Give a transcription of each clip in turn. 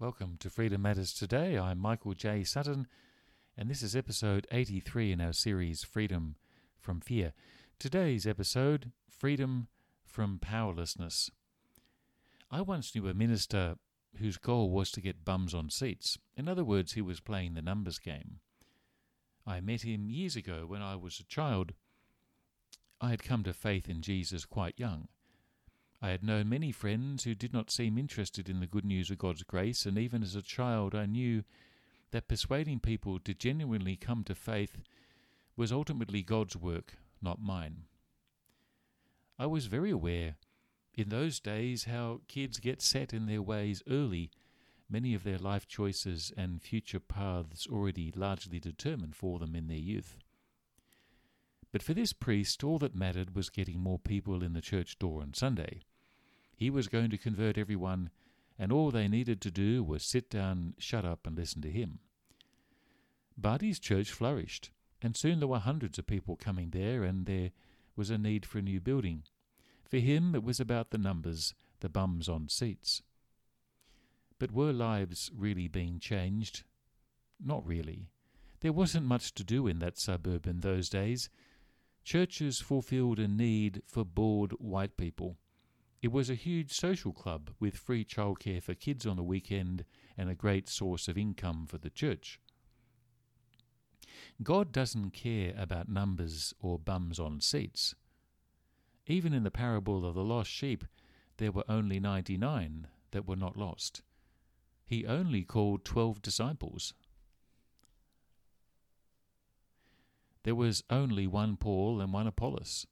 Welcome to Freedom Matters Today. I'm Michael J. Sutton, and this is episode 83 in our series Freedom from Fear. Today's episode Freedom from Powerlessness. I once knew a minister whose goal was to get bums on seats. In other words, he was playing the numbers game. I met him years ago when I was a child. I had come to faith in Jesus quite young. I had known many friends who did not seem interested in the good news of God's grace, and even as a child I knew that persuading people to genuinely come to faith was ultimately God's work, not mine. I was very aware in those days how kids get set in their ways early, many of their life choices and future paths already largely determined for them in their youth. But for this priest, all that mattered was getting more people in the church door on Sunday. He was going to convert everyone, and all they needed to do was sit down, shut up, and listen to him. His church flourished, and soon there were hundreds of people coming there, and there was a need for a new building. For him, it was about the numbers, the bums on seats. But were lives really being changed? Not really. There wasn't much to do in that suburb in those days. Churches fulfilled a need for bored white people. It was a huge social club with free childcare for kids on the weekend and a great source of income for the church. God doesn't care about numbers or bums on seats. Even in the parable of the lost sheep, there were only ninety nine that were not lost. He only called twelve disciples. There was only one Paul and one Apollos.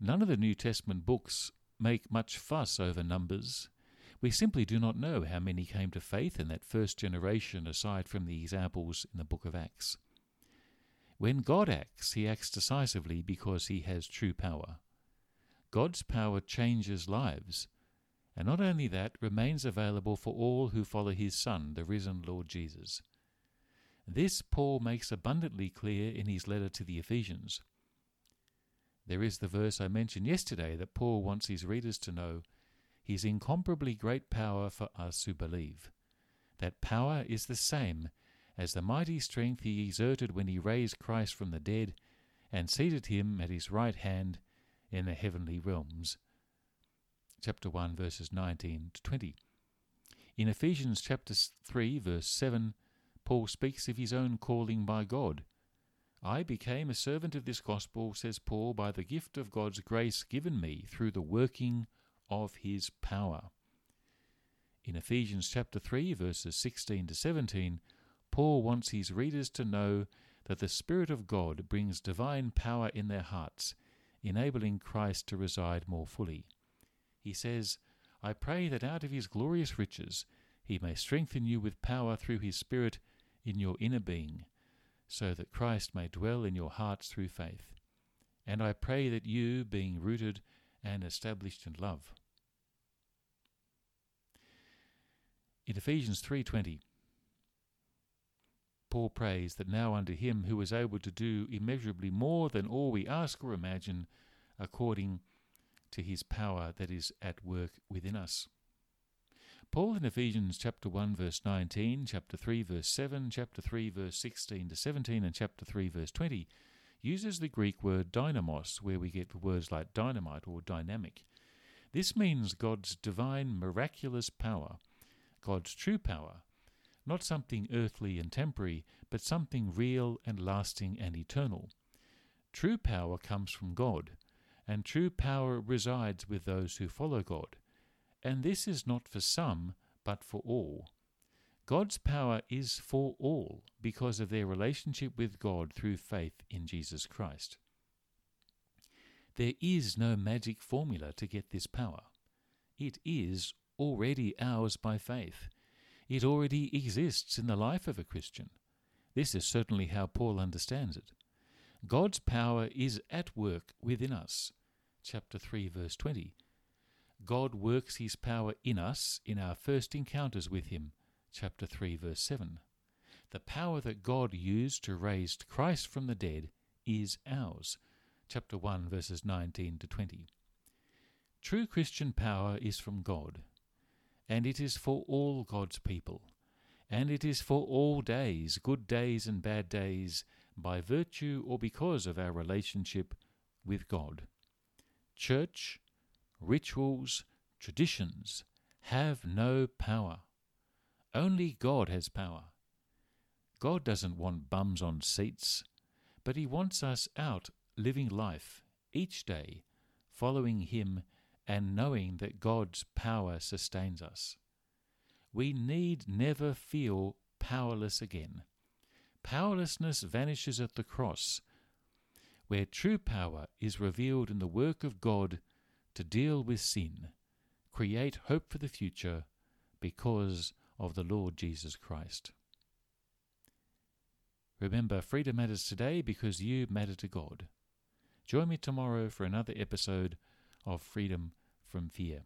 None of the New Testament books make much fuss over numbers. We simply do not know how many came to faith in that first generation aside from the examples in the book of Acts. When God acts, he acts decisively because he has true power. God's power changes lives, and not only that, remains available for all who follow his Son, the risen Lord Jesus. This Paul makes abundantly clear in his letter to the Ephesians. There is the verse I mentioned yesterday that Paul wants his readers to know his incomparably great power for us who believe. That power is the same as the mighty strength he exerted when he raised Christ from the dead and seated him at his right hand in the heavenly realms. Chapter 1, verses 19 to 20. In Ephesians chapter 3, verse 7, Paul speaks of his own calling by God. I became a servant of this gospel, says Paul, by the gift of God's grace given me through the working of his power. In Ephesians chapter 3, verses 16 to 17, Paul wants his readers to know that the Spirit of God brings divine power in their hearts, enabling Christ to reside more fully. He says, I pray that out of his glorious riches he may strengthen you with power through his Spirit in your inner being, so that Christ may dwell in your hearts through faith. And I pray that you, being rooted and established in love. In Ephesians 3:20, Paul prays that now unto him who is able to do immeasurably more than all we ask or imagine, according to his power that is at work within us. Paul in Ephesians chapter 1 verse 19, chapter 3 verse 7, chapter 3 verse 16 to 17 and chapter 3 verse 20 uses the Greek word dynamis where we get words like dynamite or dynamic. This means God's divine miraculous power, God's true power, not something earthly and temporary, but something real and lasting and eternal. True power comes from God, and true power resides with those who follow God and this is not for some, but for all. God's power is for all because of their relationship with God through faith in Jesus Christ. There is no magic formula to get this power. It is already ours by faith. It already exists in the life of a Christian. This is certainly how Paul understands it. God's power is at work within us. Chapter 3, verse 20 God works his power in us in our first encounters with him. Chapter 3, verse 7. The power that God used to raise Christ from the dead is ours. Chapter 1, verses 19 to 20. True Christian power is from God, and it is for all God's people, and it is for all days, good days and bad days, by virtue or because of our relationship with God. Church, rituals, traditions have no power. Only God has power. God doesn't want bums on seats, but He wants us out living life each day, following Him and knowing that God's power sustains us. We need never feel powerless again. Powerlessness vanishes at the cross, where true power is revealed in the work of God to deal with sin, create hope for the future because of the Lord Jesus Christ. Remember, freedom matters today because you matter to God. Join me tomorrow for another episode of Freedom from Fear.